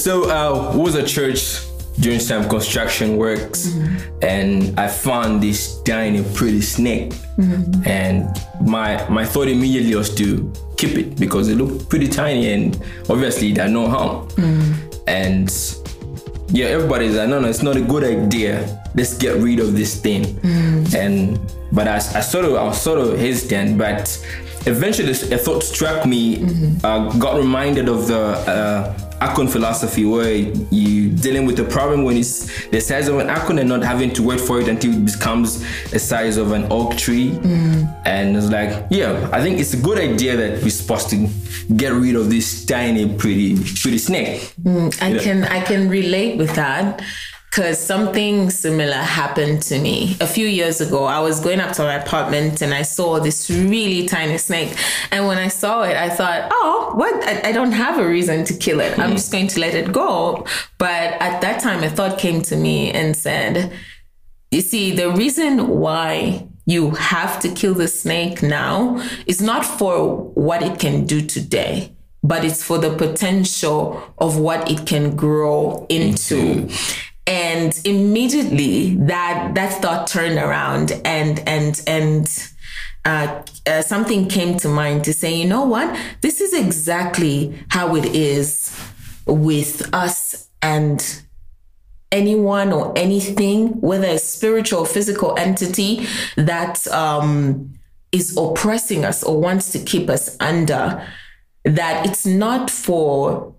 So uh, was a church doing some construction works, mm-hmm. and I found this tiny, pretty snake, mm-hmm. and my my thought immediately was to keep it because it looked pretty tiny, and obviously there no harm. Mm-hmm. And yeah, everybody's like, no, no, it's not a good idea. Let's get rid of this thing. Mm. And but I, I sort of I was sort of hesitant, but eventually this a thought struck me. Mm-hmm. Uh, got reminded of the uh, acorn philosophy, where you're dealing with a problem when it's the size of an acorn and not having to wait for it until it becomes the size of an oak tree. Mm. And it's like, yeah, I think it's a good idea that we're supposed to get rid of this tiny, pretty, pretty snake. Mm, I can I can relate with that because something similar happened to me a few years ago. I was going up to my apartment and I saw this really tiny snake. And when I saw it, I thought, oh, what? I, I don't have a reason to kill it. I'm just going to let it go. But at that time, a thought came to me and said, you see, the reason why you have to kill the snake now is not for what it can do today but it's for the potential of what it can grow into and immediately that that thought turned around and and and uh, uh, something came to mind to say you know what? This is exactly how it is with us and anyone or anything whether a spiritual or physical entity that um, is oppressing us or wants to keep us under that it's not for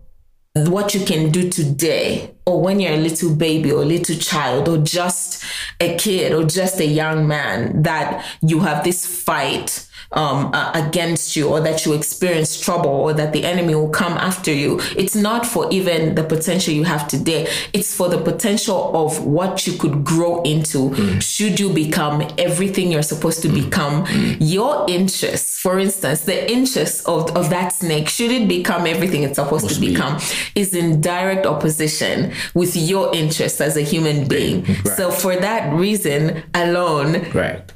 what you can do today or when you're a little baby or a little child or just a kid or just a young man that you have this fight um, uh, against you or that you experience trouble or that the enemy will come after you. It's not for even the potential you have today. It's for the potential of what you could grow into mm. should you become everything you're supposed to mm. become. Mm. Your interests, for instance, the interests of, of that snake, should it become everything it's supposed Must to become, be. is in direct opposition with your interests as a human being. Right. So for that reason alone, right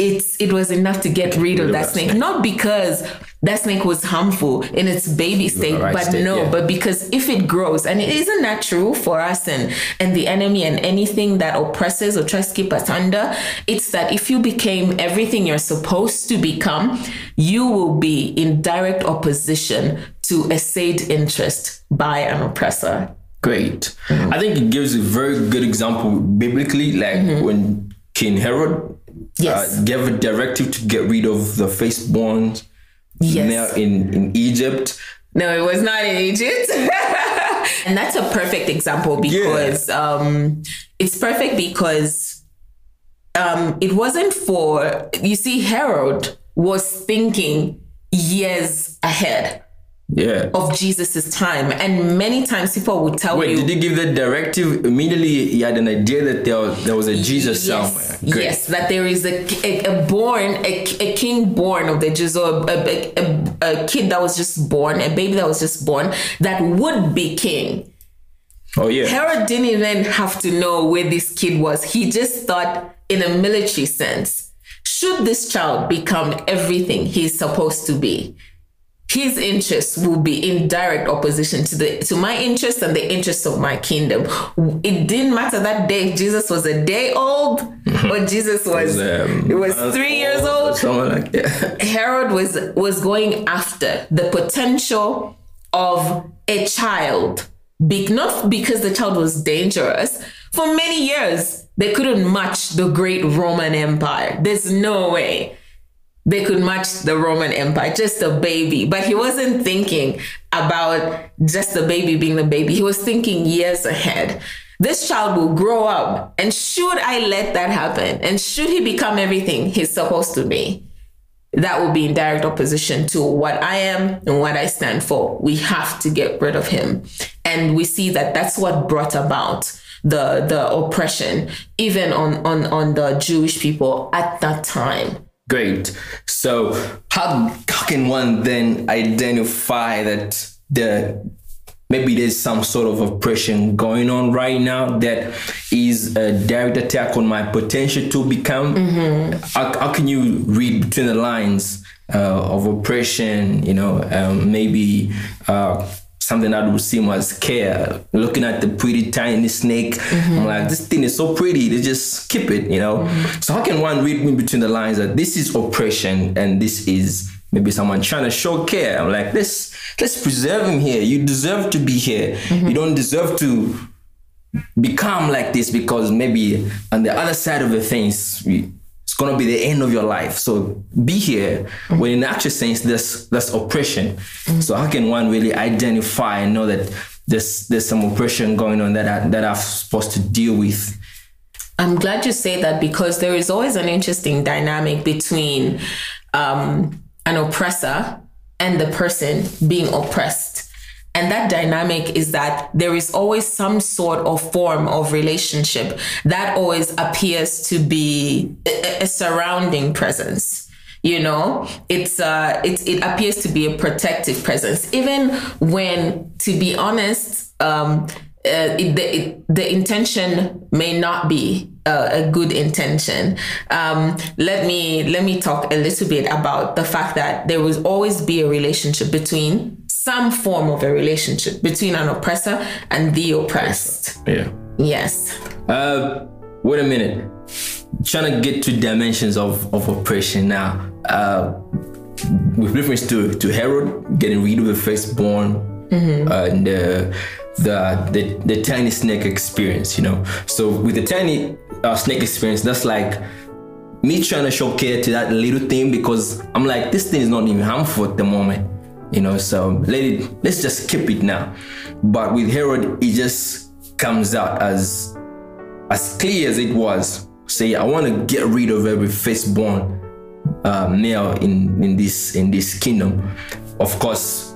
it's it was enough to get rid of that, snake. snake. Not because that snake was harmful in its baby state, right but state, no, yeah. but because if it grows, and it isn't natural for us and and the enemy and anything that oppresses or tries to keep us under, it's that if you became everything you're supposed to become, you will be in direct opposition to a said interest by an oppressor. Great. Mm-hmm. I think it gives a very good example biblically, like mm-hmm. when King Herod yes. uh, gave a directive to get rid of the firstborn yes. in, in Egypt. No, it was not in Egypt. and that's a perfect example because yeah. um, it's perfect because um, it wasn't for, you see, Herod was thinking years ahead yeah. of Jesus's time. And many times people would tell Wait, you. did he give the directive immediately? He had an idea that there was, there was a Jesus yes, somewhere. Great. Yes, that there is a, a, a born, a, a, king born of the Jews, or a, a, a kid that was just born, a baby that was just born, that would be king. Oh, yeah. Herod didn't even have to know where this kid was. He just thought, in a military sense, should this child become everything he's supposed to be? His interests will be in direct opposition to the to my interests and the interests of my kingdom. It didn't matter that day Jesus was a day old or Jesus was um, it was three years old. Like that. Herod was was going after the potential of a child, not because the child was dangerous. For many years, they couldn't match the great Roman Empire. There's no way they could match the Roman Empire, just a baby. But he wasn't thinking about just the baby being the baby. He was thinking years ahead. This child will grow up. And should I let that happen? And should he become everything he's supposed to be? That will be in direct opposition to what I am and what I stand for. We have to get rid of him. And we see that that's what brought about the, the oppression, even on, on, on the Jewish people at that time Great. So how, how can one then identify that the maybe there's some sort of oppression going on right now that is a direct attack on my potential to become? Mm-hmm. How, how, can you read between the lines uh, of oppression? You know, um, maybe uh, something that would seem as care. Looking at the pretty tiny snake, I'm mm-hmm. like, this thing is so pretty. They just keep it, you know. Mm-hmm. So how can one read in between the lines that this is oppression and this is maybe someone trying to show care? I'm like, let's let's preserve him here. You deserve to be here. Mm-hmm. You don't deserve to become like this because maybe on the other side of the things it's gonna be the end of your life. So be here. When in actual sense there's there's oppression. So how can one really identify and know that there's there's some oppression going on that I, that i'm supposed to deal with? I'm glad you say that because there is always an interesting dynamic between um, an oppressor and the person being oppressed. And that dynamic is that there is always some sort of form of relationship that always appears to be a, a surrounding presence. You know, it's uh, it it appears to be a protective presence, even when, to be honest, um, uh, it, the, it, the intention may not be uh, a good intention. Um, let me let me talk a little bit about the fact that there will always be a relationship between some form of a relationship between an oppressor and the oppressed. yeah. Yes. uh wait a minute. Trying to get to dimensions of of oppression now. Uh with reference to to herod getting rid of the firstborn uh, and uh, the, the the tiny snake experience you know. So with the tiny uh, snake experience that's like me trying to show care to that little thing because i'm like this thing is not even harmful at the moment you know so let it let's just keep it now but with herod it just comes out as as clear as it was, say I want to get rid of every firstborn uh, male in in this in this kingdom. Of course,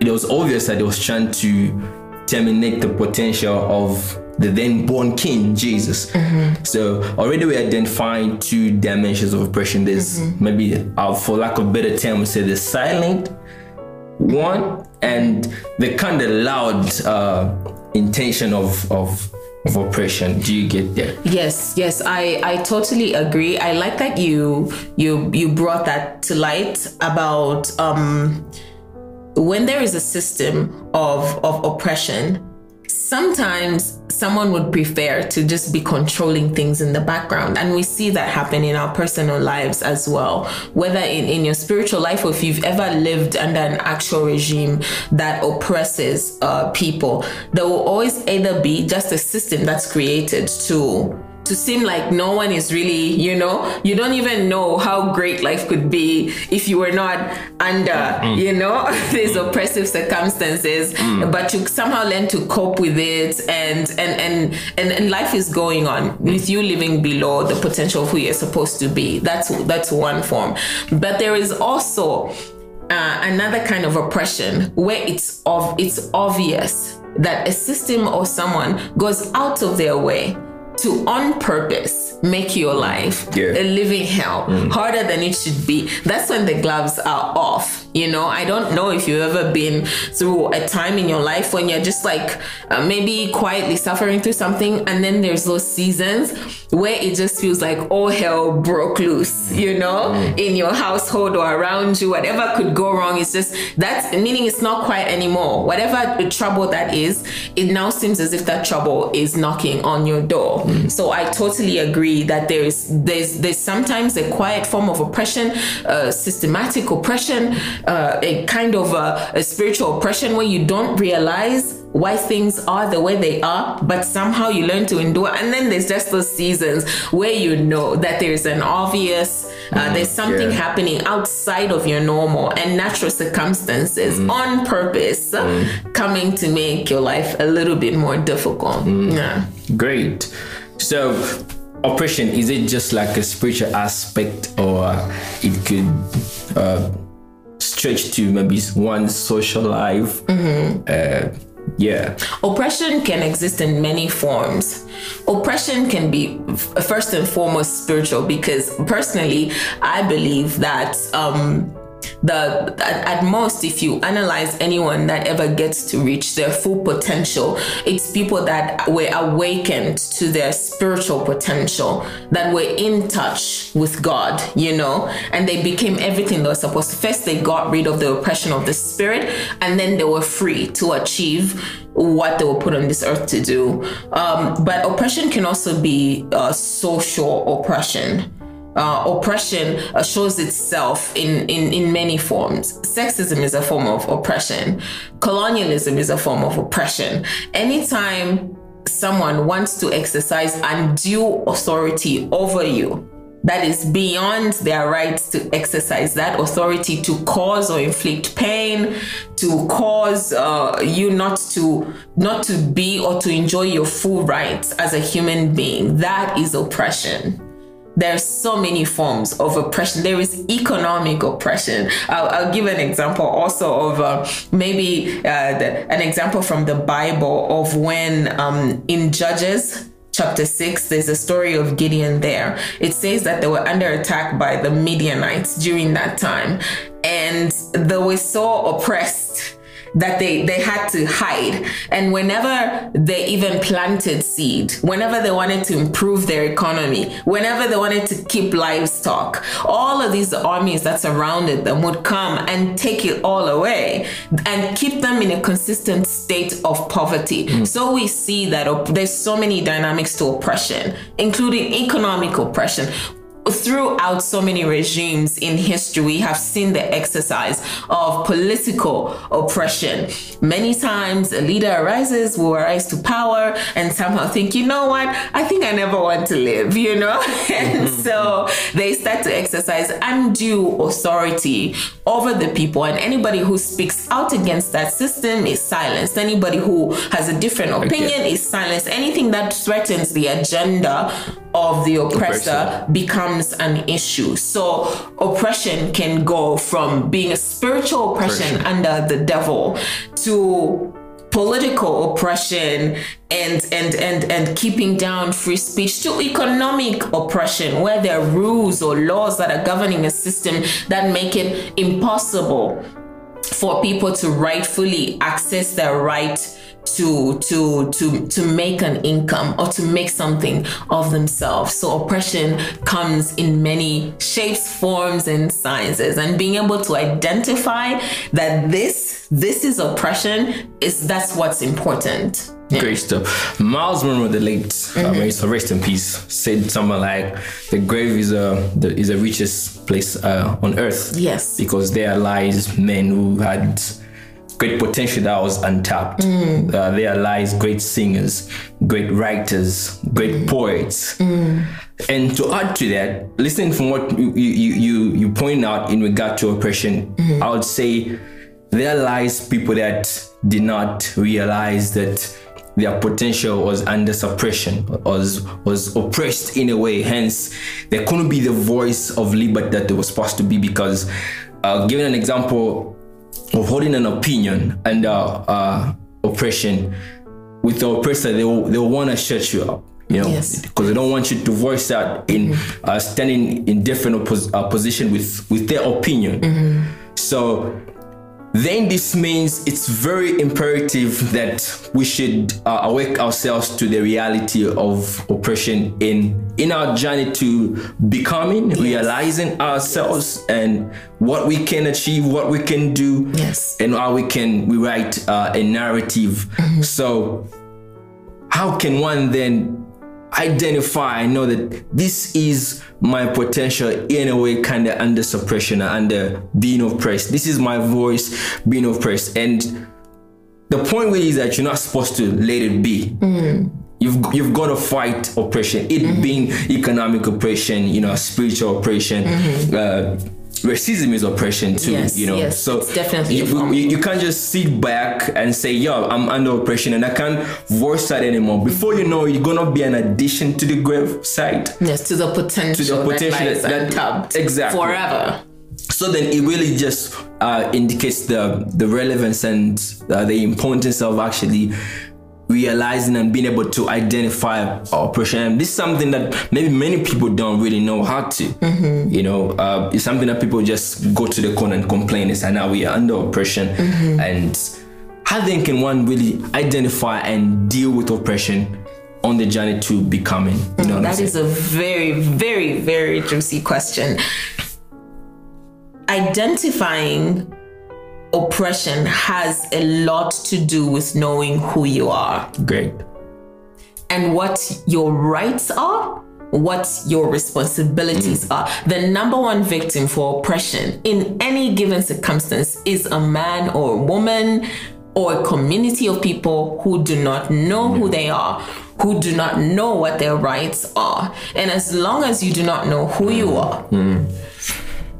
it was obvious that he was trying to terminate the potential of the then born king Jesus. So already we identified two dimensions of oppression. There's maybe, uh, for lack of better term, we say the silent one and the kind of loud uh, intention of of of oppression. Do you get there? Yes, yes, I I totally agree. I like that you you you brought that to light about um when there is a system of of oppression, sometimes someone would prefer to just be controlling things in the background. And we see that happen in our personal lives as well. Whether in, in your spiritual life or if you've ever lived under an actual regime that oppresses uh, people there will always either be just a system that's created to to seem like no one is really, you know, you don't even know how great life could be if you were not under, mm-hmm. you know, these mm-hmm. oppressive circumstances, mm. but you somehow learn to cope with it and, and and and and life is going on with you living below the potential of who you're supposed to be. That's that's one form. But there is also uh, another kind of oppression where it's of it's obvious that a system or someone goes out of their way to on purpose make your life Yeah. a living hell mm. harder than it should be. That's when the gloves are off you know? I don't know if you've ever been through a time in your life when you're just like uh, maybe quietly suffering through something and then there's those seasons where it just feels like all hell broke loose you know? Mm. In your household or around you whatever could go wrong it's just that's meaning it's not quiet anymore. Whatever the trouble that is it now seems as if that trouble is knocking on your door. Mm. So i totally agree that there is there's there's sometimes a quiet form of oppression uh, systematic oppression uh, a kind of a, a spiritual oppression where you don't realize why things are the way they are, but somehow you learn to endure. And then there's just those seasons where you know that there's an obvious, uh, there's something yeah. happening outside of your normal and natural circumstances on purpose uh, coming to make your life a little bit more difficult. Yeah. Great. So, oppression is it just like a spiritual aspect, or it could uh, stretch to maybe one's social life? Uh, yeah. Oppression can exist in many forms. Oppression can be f- first and foremost spiritual because personally, I believe that um, the at, at most if you analyze anyone that ever gets to reach their full potential it's people that were awakened to their spiritual potential that were in touch with god you know? And they became everything they were supposed to. First they got rid of the oppression of the spirit and then they were free to achieve what they were put on this earth to do. Um, but oppression can also be uh, social oppression uh, oppression uh, shows itself in, in, in many forms. Sexism is a form of oppression. Colonialism is a form of oppression. Anytime someone wants to exercise undue authority over you, that is beyond their rights to exercise that authority to cause or inflict pain to cause uh, you not to not to be or to enjoy your full rights as a human being that is oppression there's so many forms of oppression. There is economic oppression. I'll, I'll give an example also of uh, maybe uh, the, an example from the Bible of when um, in Judges chapter 6 there's a story of gideon there it says that they were under attack by the midianites during that time and they were so oppressed that they they had to hide. And whenever they even planted seed whenever they wanted to improve their economy whenever they wanted to keep livestock all of these armies that surrounded them would come and take it all away and keep them in a consistent state of poverty. Mm. so we see that op- there's so many dynamics to oppression including economic oppression throughout so many regimes in history, we have seen the exercise of political oppression. Many times, a leader arises, will rise to power, and somehow think, you know what, I think I never want to live, you know? and mm-hmm. so they start to exercise undue authority over the people, and anybody who speaks out against that system is silenced. Anybody who has a different opinion okay. is silenced. Anything that threatens the agenda of the oppressor, oppressor becomes an issue. So oppression can go from being a spiritual oppression, oppression. under the devil to political oppression and and and and keeping down free speech to economic oppression where there are rules or laws that are governing a system that make it impossible for people to rightfully access their right to to to to make an income or to make something of themselves so oppression comes in many shapes forms and sizes and being able to identify that this this is oppression is that's what's important yeah. Great stuff. Myles Munroe, the late, mm-hmm. uh, rest in peace, said something like, "The grave is a the, is the richest place uh, on earth." Yes, because there lies men who had great potential that was untapped. Mm. Uh, there lies great singers, great writers, great mm. poets. Mm. And to add to that, listening from what you you you, you point out in regard to oppression, mm-hmm. I would say there lies people that did not realize that their potential was under suppression, was was oppressed in a way. Hence, there couldn't be the voice of liberty that they were supposed to be. Because, uh, giving an example, of holding an opinion under uh, oppression with the oppressor they will, they will want to shut you up you know because yes. they don't want you to voice out in mm-hmm. uh, standing in different oppos- uh, position with with their opinion mm-hmm. so then this means it's very imperative that we should uh, awake ourselves to the reality of oppression in in our journey to becoming yes. realizing ourselves yes. and what we can achieve what we can do yes and how we can rewrite uh, a narrative mm-hmm. so how can one then identify I know that this is my potential in a way kind of under suppression under being oppressed this is my voice being oppressed and the point really is that you're not supposed to let it be mm. you've you've got to fight oppression it mm-hmm. being economic oppression you know spiritual oppression mm-hmm. uh, racism is oppression too yes, you know? yes, so definitely. you, you, can't just sit back and say yo i'm under oppression and i can't voice that anymore. Before you know you're gonna be an addition to the grave site yes to the potential to the potential that, that, that exactly. forever. So then it really just uh, indicates the the relevance and uh, the importance of actually realizing and being able to identify oppression. And this is something that maybe many people don't really know how to. Mm-hmm. You know, uh, it's something that people just go to the corner and complain. It's like now we are under oppression. Mm-hmm. And how then can one really identify and deal with oppression on the journey to becoming? You know that is a very, very, very juicy question. Identifying oppression has a lot to do with knowing who you are. Great. And what your rights are, what your responsibilities mm. are. The number one victim for oppression in any given circumstance is a man or a woman or a community of people who do not know mm. who they are, who do not know what their rights are. And as long as you do not know who you mm. are, mm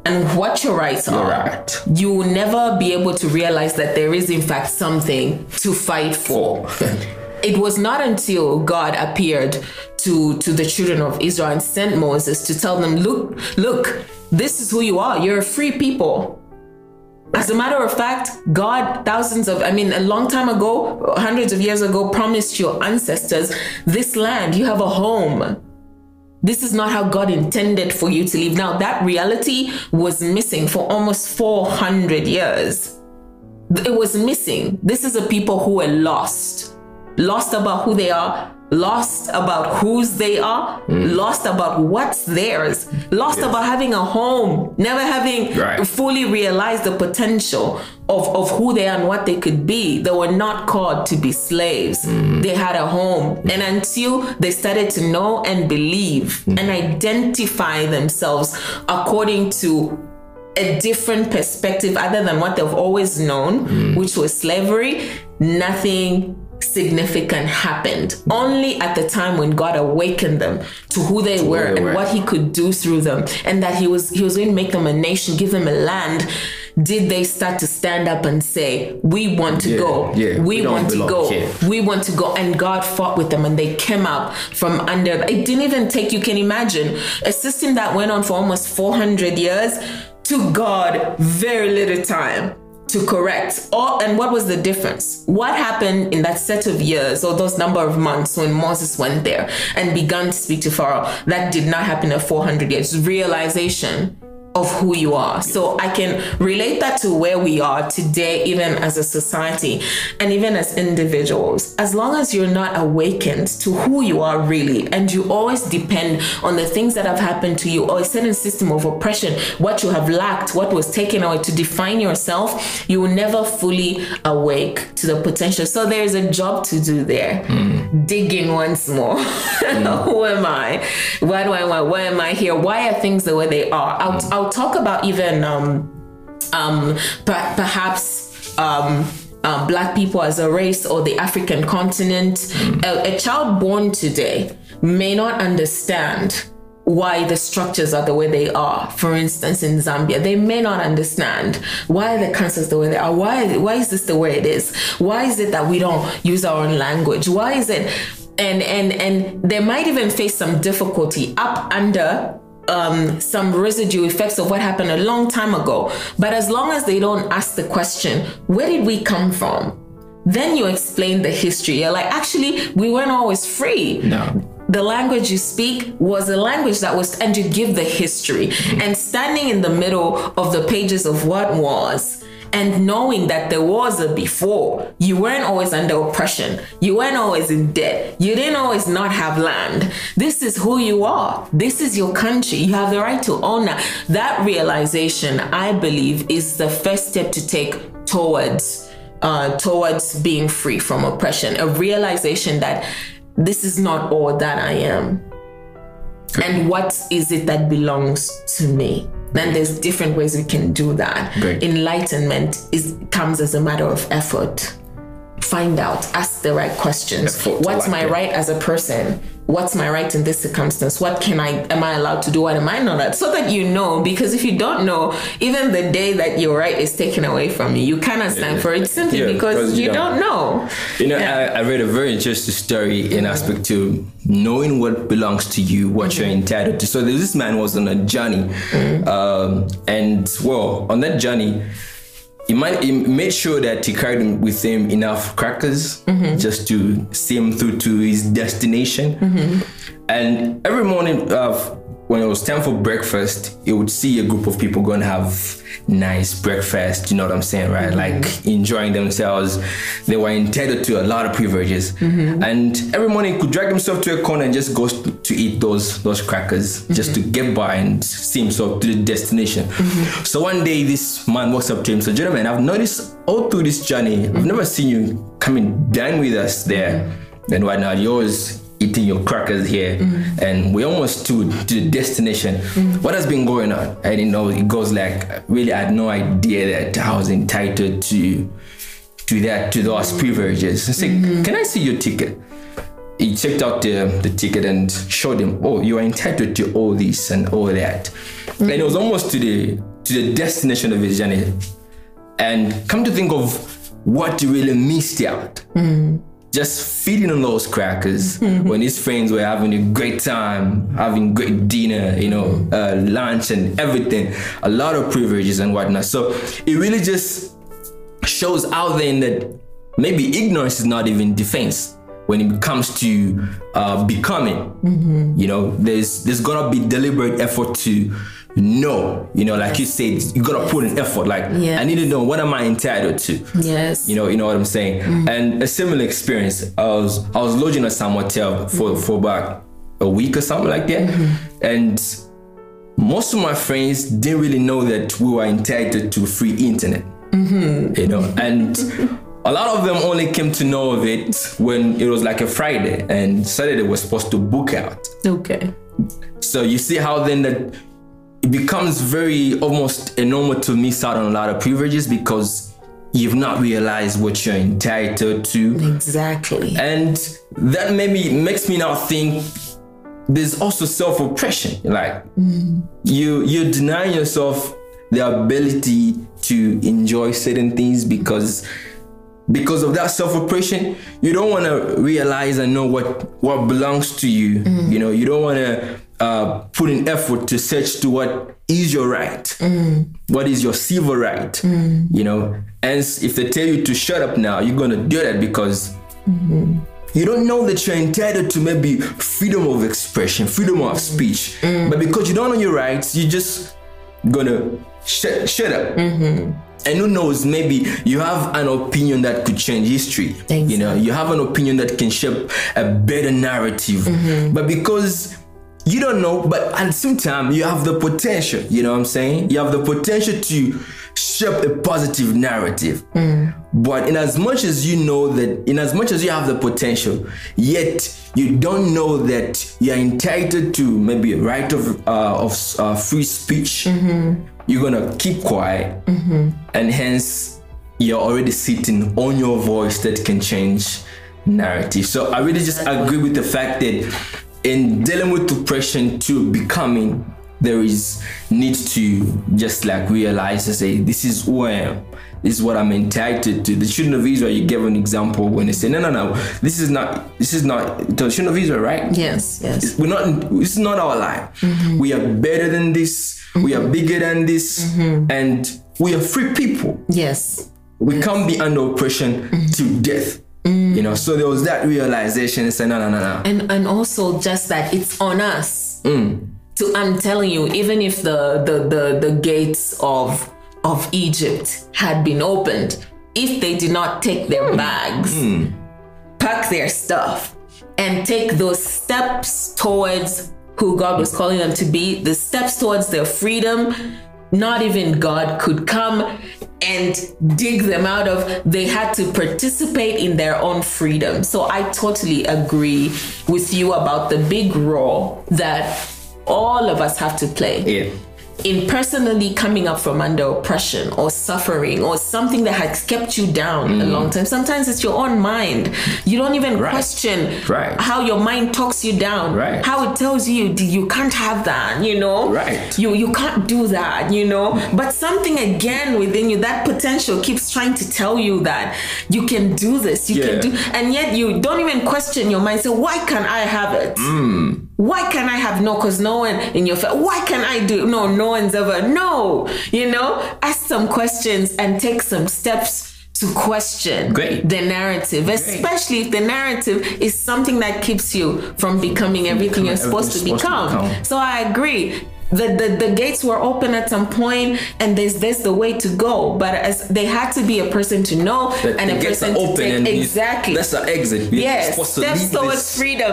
and what your rights are, right. you will never be able to realize that there is, in fact, something to fight for. it was not until God appeared to, to the children of Israel and sent Moses to tell them, look, look, this is who you are. You're a free people. As a matter of fact, God, thousands of, I mean, a long time ago, hundreds of years ago, promised your ancestors this land. You have a home. This is not how God intended for you to live. Now, that reality was missing for almost 400 years. It was missing. This is a people who were lost, lost about who they are, lost about whose they are, mm. lost about what's theirs, lost yes. about having a home, never having right. fully realized the potential of, of who they are and what they could be. They were not called to be slaves. Mm. They had a home. Mm. And until they started to know and believe mm. and identify themselves according to a different perspective other than what they've always known, mm. which was slavery, nothing significant happened only at the time when God awakened them to who they to were and were. what he could do through them. And that he was he was going to make them a nation give them a land. Did they start to stand up and say we want to yeah, go. yeah, we, we want to go. here. we want to go. And God fought with them and they came up from under. It didn't even take you can imagine a system that went on for almost 400 years to God very little time to correct. Or and what was the difference? What happened in that set of years or those number of months when moses went there and began to speak to pharaoh? That did not happen in 400 years. Realization of who you are. So I can relate that to where we are today, even as a society and even as individuals. As long as you're not awakened to who you are really, and you always depend on the things that have happened to you or a certain system of oppression, what you have lacked, what was taken away to define yourself, you will never fully awake to the potential. So there's a job to do there. Mm. Digging once more. Mm. who am I? Why do I want? Why am I here? Why are things the way they are? I'll, mm. I'll talk about even um, um, per- perhaps um, uh, black people as a race or the African continent. Mm. A, a child born today may not understand why the structures are the way they are. For instance, in Zambia, they may not understand why the cancers the way they are. Why why is this the way it is? Why is it that we don't use our own language? Why is it and and and they might even face some difficulty up under um, some residue effects of what happened a long time ago. But as long as they don't ask the question, where did we come from? Then you explain the history. You're like, actually, we weren't always free. No. The language you speak was a language that was, and you give the history. And standing in the middle of the pages of what was, and knowing that there was a before. You weren't always under oppression. You weren't always in debt. You didn't always not have land. This is who you are. This is your country. You have the right to own that. That realization, I believe, is the first step to take towards uh, towards being free from oppression. A realization that this is not all that I am. And what is it that belongs to me? then there's different ways we can do that. Great. Enlightenment is comes as a matter of effort. Find out, ask the right questions. Effort What's like my it. right as a person? What's my right in this circumstance what can i am i allowed to do what am i not so that you know because if you don't know even the day that your right is taken away from you you cannot stand yeah. for it simply yeah, because, because, you, don't. don't. know you know yeah. I, I, read a very interesting story in aspect to knowing what belongs to you what mm-hmm. you're entitled to so this man was on a journey mm-hmm. um, and well on that journey he might he made sure that he carried with him enough crackers just to see him through to his destination. And every morning, uh, when it was time for breakfast, you would see a group of people going to have nice breakfast. You know what I'm saying, right? Mm-hmm. Like enjoying themselves. They were entitled to a lot of privileges, mm-hmm. and every morning could drag himself to a corner and just go to eat those those crackers just mm-hmm. to get by and see himself to the destination. So one day, this man walks up to him, so gentlemen, I've noticed all through this journey, I've never seen you come and dine with us there. And why not yours? Eating your crackers here. Mm. And we're almost to, to the destination. Mm. What has been going on? I didn't know it goes like really i had no idea that i was entitled to to that to those privileges. I said, mm. can i see your ticket? He checked out the, the ticket and showed him oh you are entitled to all this and all that. And it was almost to the to the destination of his journey. And come to think of what really missed out just feeding on those crackers when his friends were having a great time, having great dinner, you know, uh, lunch and everything, a lot of privileges and whatnot. So it really just shows out then that maybe ignorance is not even defense when it comes to uh, becoming. You know, there's there's gonna be deliberate effort to know. You know, like you said, you gotta put an effort. Like Yes. I need to know what am I entitled to. Yes. You know, you know what I'm saying. Mm. And a similar experience. I was I was lodging at some hotel for mm. for about a week or something like that, mm-hmm. and most of my friends didn't really know that we were entitled to free internet. Mm-hmm. You know, and a lot of them only came to know of it when it was like a Friday and Saturday was supposed to book out. Okay. So you see how then that it becomes very almost a normal to miss out on a lot of privileges because you've not realized what you're entitled to. Exactly. And that maybe makes me now think there's also self-oppression. Like mm. you you're denying yourself the ability to enjoy certain things because because of that self-oppression you don't want to realize and know what what belongs to you. Mm. You know you don't want to uh, put in effort to search to what is your right. Mm. What is your civil right? Mm. You know and if they tell you to shut up now you're gonna do that because mm-hmm. you don't know that you're entitled to maybe freedom of expression, freedom of speech. But because you don't know your rights, you're just gonna shut shut up. Mm-hmm. And who knows, maybe you have an opinion that could change history. You know, you have an opinion that can shape a better narrative. But because you don't know, but at the same time, you have the potential. You know what I'm saying? You have the potential to shape a positive narrative. But in as much as you know that, in as much as you have the potential, yet you don't know that you're entitled to maybe a right of uh, of uh, free speech, you're gonna keep quiet, mm-hmm. and hence you're already sitting on your voice that can change narrative. So I really just agree with the fact that in dealing with oppression to becoming there is need to just like realize and say this is who I am. This is what I'm entitled to. The children of Israel, you gave an example when they say, no, no, no, this is not, this is not the children of Israel, right? Yes, yes. We're not, this is not our life. Mm-hmm. We are better than this. We are bigger than this. Mm-hmm. And we are free people. Yes. We can't be under oppression mm-hmm. to death. Mm. You know, so there was that realization and say, no, no, no, no. And and also just that it's on us. Mm. To I'm telling you, even if the the the, the gates of of Egypt had been opened, if they did not take their mm. bags, pack their stuff, and take those steps towards who God was calling them to be, the steps towards their freedom, not even God could come and dig them out of. They had to participate in their own freedom. So I totally agree with you about the big role that all of us have to play Yeah. In personally coming up from under oppression or suffering or something that has kept you down a mm. long time. Sometimes it's your own mind. You don't even question Right. how your mind talks you down. Right. How it tells you you can't have that, you know? Right. You you can't do that, you know? But something again within you, that potential keeps trying to tell you that you can do this, you Yeah. can do and yet you don't even question your mind. So why can't I have it? Mm. Why can I have no? Because no one in your family, why can I do? No, no one's ever, no. You know, ask some questions and take some steps to question Great. the narrative, especially if the narrative is something that keeps you from becoming everything you're supposed to everything supposed to become. become. So I agree. The, the, the gates were open at some point and there's there's the way to go. But as they had to be a person to know The- and a person to open take you- exactly. that's the exit. We're yes steps towards freedom.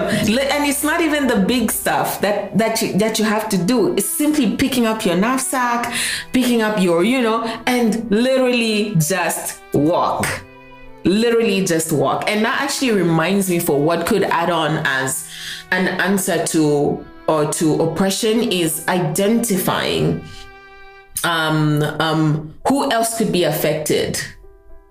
And it's not even the big stuff that that you that you have to do. It's simply picking up your knapsack picking up your you know and literally just walk. Literally just walk. And that actually reminds me for what could add on as an answer to or to oppression is identifying um um who else could be affected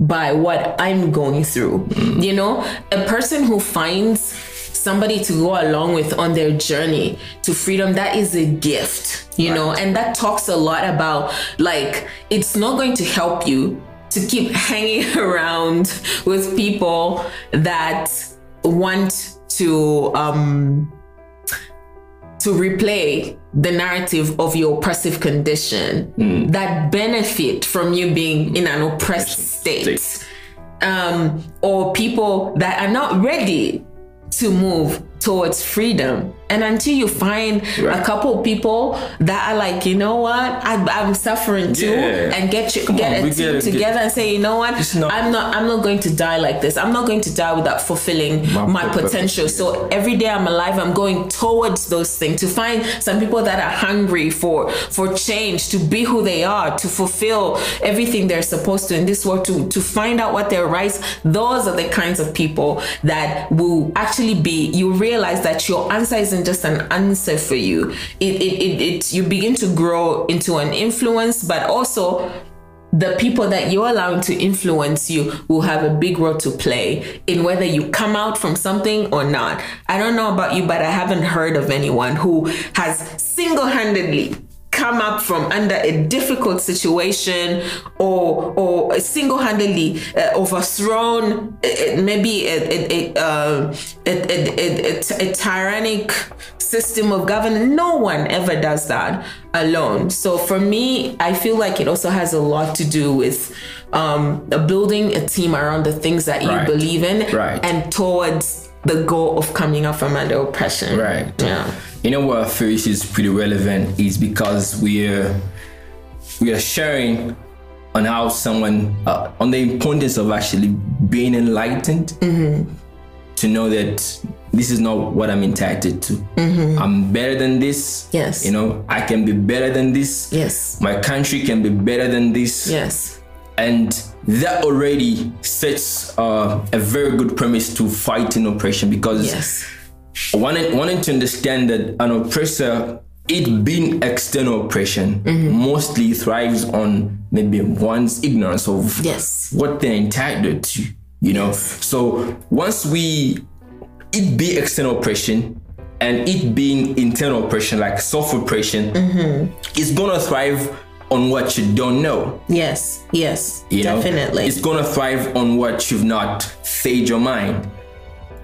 by what I'm going through. You know, a person who finds somebody to go along with on their journey to freedom, that is a gift, you know, and that talks a lot about like, it's not going to help you to keep hanging around with people that want to, um, to replay the narrative of your oppressive condition that benefit from you being in an oppressed state State. um, or people that are not ready to move towards freedom. And until you find a Right. couple people that are like you know what? I, i'm suffering too. Yeah. and get you Come get on, a team gotta get- together and say you know what? Not- i'm not i'm not going to die like this. I'm not going to die without fulfilling My my, purpose. potential. so every day i'm alive i'm going towards those things to find some people that are hungry for for change to be who they are to fulfill everything they're supposed to in this world to to find out what their rights those are the kinds of people that will actually be you realize that your answer isn't just an answer for you it it, it, it you begin to grow into an influence but also the people that you're allowing to influence you will have a big role to play in whether you come out from something or not. I don't know about you, but I haven't heard of anyone who has single handedly come up from under a difficult situation or or single-handedly uh, overthrown uh, uh, maybe a, a, a, uh, a, a, tyrannic system of governance no one ever does that alone so for me i feel like it also has a lot to do with um, building a team around the things that you Right. believe in Right. and towards the goal of coming out from under oppression Right. yeah You know I feel is pretty relevant is because we're we are sharing on how someone uh, on the importance of actually being enlightened to know that this is not what I'm entitled to. I'm better than this. Yes. You know, I can be better than this. yes My country can be better than this. yes And that already sets uh, a very good premise to fighting oppression because yes wanting, wanting to understand that an oppressor, it being external oppression, mostly thrives on maybe one's ignorance of Yes. what they're entitled to, you know. So once we, it be external oppression and it being internal oppression, like self oppression, it's gonna thrive on what you don't know. yes yes You know, definitely it's gonna thrive on what you've not fed your mind.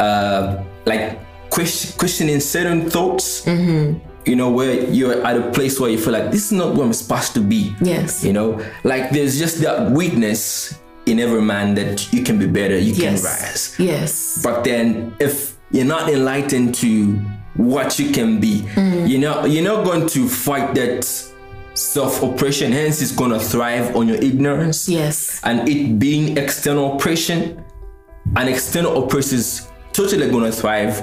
Uh, like question, questioning certain thoughts. Mm-hmm. You know, where you're at a place where you feel like this is not where I'm supposed to be. Yes. You know, like there's just that weakness in every man that you can be better, you yes can rise. yes But then if you're not enlightened to what you can be, Mm. you know, you're not going to fight that self-oppression. Hence, it's gonna thrive on your ignorance. yes And it being external oppression, an external oppressor is totally gonna thrive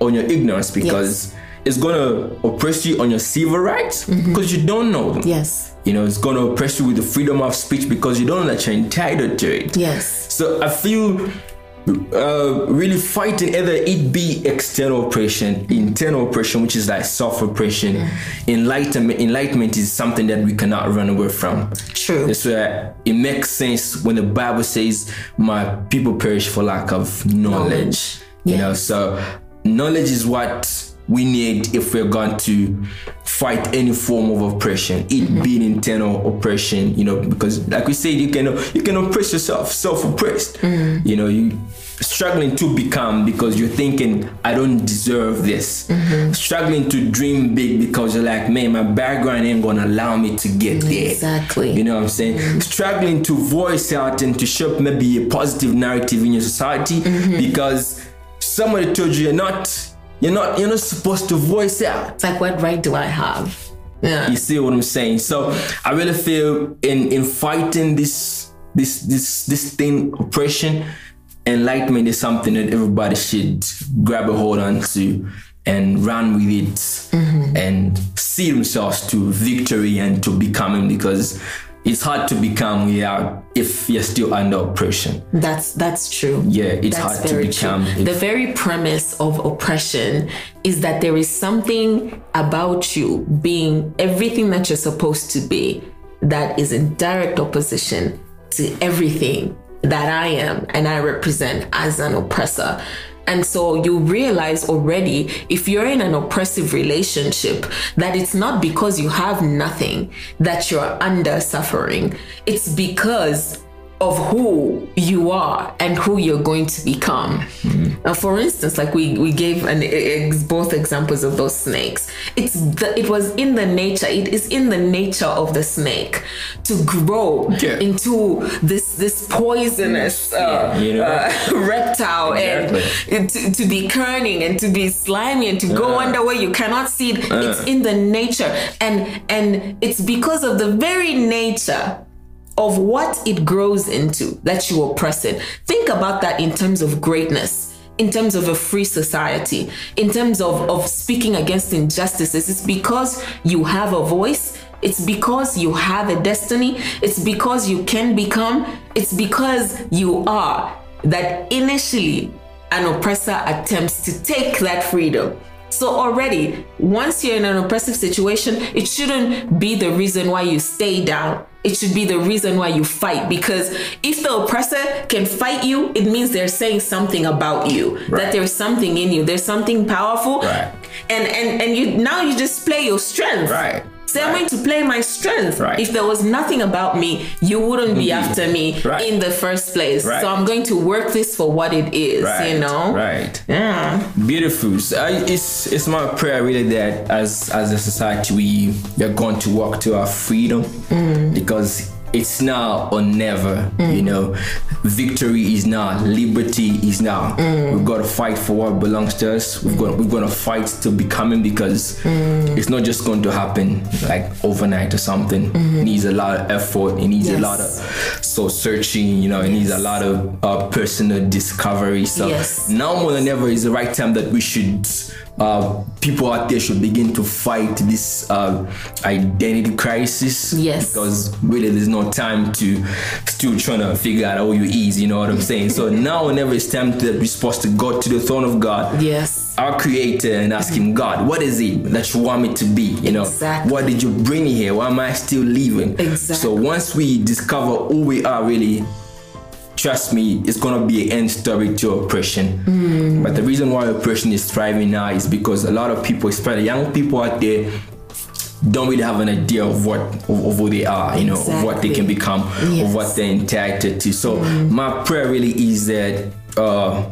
on your ignorance because it's gonna oppress you on your civil rights because you don't know them. yes You know, it's gonna oppress you with the freedom of speech because you don't know that you're entitled to it. yes So I feel uh, really fighting either it be external oppression, internal oppression, which is like self oppression. Enlightenment, enlightenment is something that we cannot run away from. true That's where it makes sense when the Bible says, "My people perish for lack of knowledge." Knowledge. You know, so knowledge is what we need if we're going to fight any form of oppression, it being internal oppression. You know, because like we said, you can you can oppress yourself, self-oppressed. You know, you struggling to become because you're thinking I don't deserve this. Mm-hmm. Struggling to dream big because you're like, man, my background ain't gonna allow me to get there. Exactly. You know what I'm saying? Struggling to voice out and to show up maybe a positive narrative in your society Mm-hmm. because somebody told you you're not you're not you're not supposed to voice out. It's like, what right do I have? Yeah. You see what I'm saying? So I really feel in in fighting this this this this thing oppression, enlightenment is something that everybody should grab a hold on to and run with it mm-hmm. and see themselves to victory and to becoming because it's hard to become without if you're still under oppression. That's that's true. Yeah, it's That's hard to become. true. The very premise of oppression is that there is something about you being everything that you're supposed to be that is in direct opposition to everything that I am and I represent as an oppressor. And so you realize already if you're in an oppressive relationship that it's not because you have nothing that you're under suffering. It's because of who you are and who you're going to become. Now, for instance, like we we gave an ex, both examples of those snakes. It's the, it was in the nature. It is in the nature of the snake to grow Yeah. into this this poisonous uh, you know? uh, reptile and to, to be cunning and to be slimy and to go Uh. under where you cannot see it. It's in the nature and and it's because of the very nature of what it grows into that you oppress it. Think about that in terms of greatness, in terms of a free society, in terms of, of speaking against injustices. It's because you have a voice, it's because you have a destiny, it's because you can become, it's because you are that initially an oppressor attempts to take that freedom. So already, once you're in an oppressive situation, it shouldn't be the reason why you stay down. It should be the reason why you fight. Because if the oppressor can fight you, it means they're saying something about you. That there's something in you. There's something powerful. Right. And and and you now you display your strength. Right. I'm Right. going to play my strength. Right. If there was nothing about me, you wouldn't be mm-hmm. after me Right. in the first place. So I'm going to work this for what it is. You know. Right. Yeah. Beautiful. So I, it's it's my prayer really that as as a society we we are going to walk to our freedom mm. because it's now or never. You mm. know, victory is now, liberty is now. Mm. We've got to fight for what belongs to us. We've got we're going to fight to becoming because mm. it's not just going to happen like overnight or something. Mm-hmm. It needs a lot of effort. It needs a lot of soul searching. You know, it needs a lot of uh, personal discovery. So Yes. now more than ever is the right time that we should uh, people out there should begin to fight this uh, identity crisis Yes. because really there's no time to still trying to figure out who you is you know what i'm saying so now whenever it's time that we're supposed to go to the throne of god Yes. Our creator and ask him god what is it that you want me to be you know Exactly. what did you bring me here why am i still living Exactly. so once we discover who we are really trust me, it's gonna be an end story to oppression. But the reason why oppression is thriving now is because a lot of people, especially young people out there, don't really have an idea of what of, of who they are, you know, of what they can become, Yes. of what they're entitled to. So my prayer really is that uh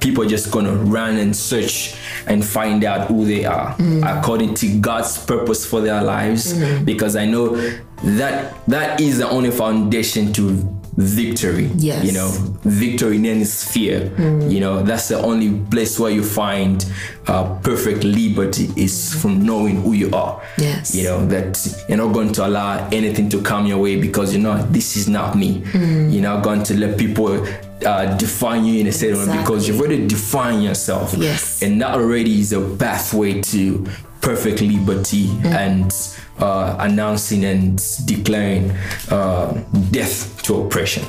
people are just gonna run and search and find out who they are mm. according to God's purpose for their lives. Mm. Because I know that that is the only foundation to victory. Yes. You know, victory then is fear. You know, that's the only place where you find uh, perfect liberty is from knowing who you are. Yes. You know, that you're not going to allow anything to come your way because you know this is not me. You're not going to let people uh, define you in a certain way because you've already defined yourself. Yes. And that already is a pathway to perfect liberty and uh, announcing and declaring uh, death to oppression.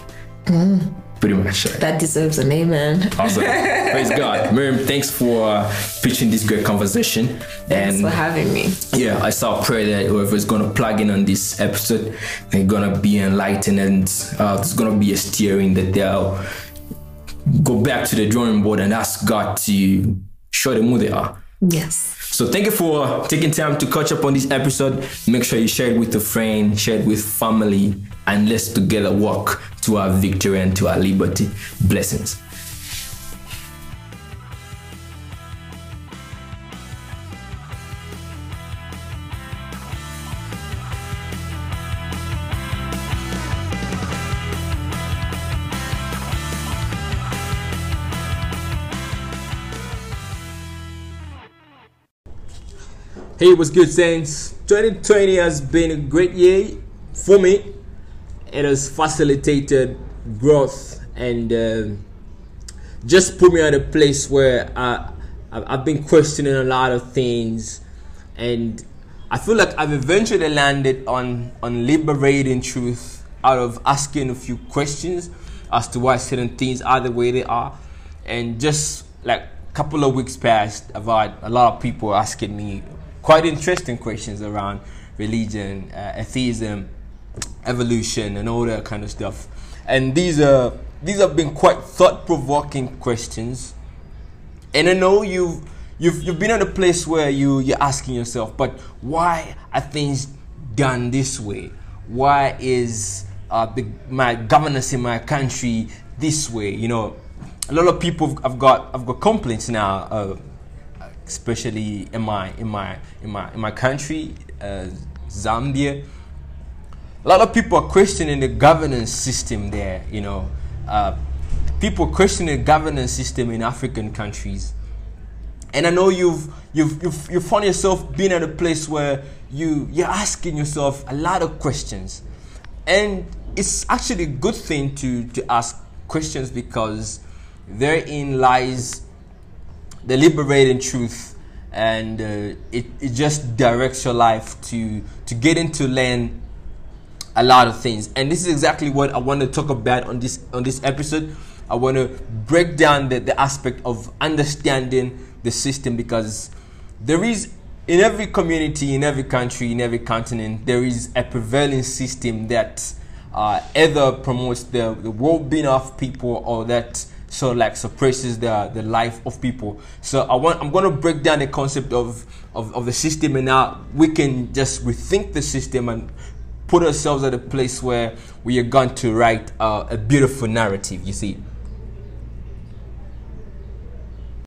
Pretty much. Right? That deserves an amen. Awesome. Praise God. Miriam, thanks for uh, pitching this great conversation. Thanks and for having me. yeah, I saw pray that whoever's gonna plug in on this episode, they're gonna be enlightened and uh, there's gonna be a steering that they'll go back to the drawing board and ask God to show them who they are. Yes. So thank you for taking time to catch up on this episode. Make sure you share it with a friend, share it with family, and let's together walk to our victory and to our liberty. Blessings. Hey, what's good, Saints? 2020 has been a great year for me. It has facilitated growth and uh, just put me at a place where I, I've been questioning a lot of things, and I feel like I've eventually landed on on liberating truth out of asking a few questions as to why certain things are the way they are, and just like a couple of weeks past, I've had a lot of people asking me quite interesting questions around religion, uh, atheism, evolution, and all that kind of stuff. And these are these have been quite thought-provoking questions. And I know you've you've you've been at a place where you you're asking yourself, but why are things done this way? Why is uh, the, my governance in my country this way? You know, a lot of people have got have got complaints now. Uh, especially in my in my in my in my country, uh, Zambia. A lot of people are questioning the governance system there. You know, uh, people questioning the governance system in African countries. And I know you've you've you've you found yourself being at a place where you you're asking yourself a lot of questions, and it's actually a good thing to to ask questions because therein lies the liberating truth and uh, it, it just directs your life to to get into learn a lot of things. And this is exactly what i want to talk about on this on this episode. I want to break down the, the aspect of understanding the system because there is in every community in every country in every continent there is a prevailing system that uh, either promotes the, the well-being of people or that so like suppresses the the life of people. So I want I'm gonna break down the concept of of, of the system and now we can just rethink the system and put ourselves at a place where we are going to write uh, a beautiful narrative. You see.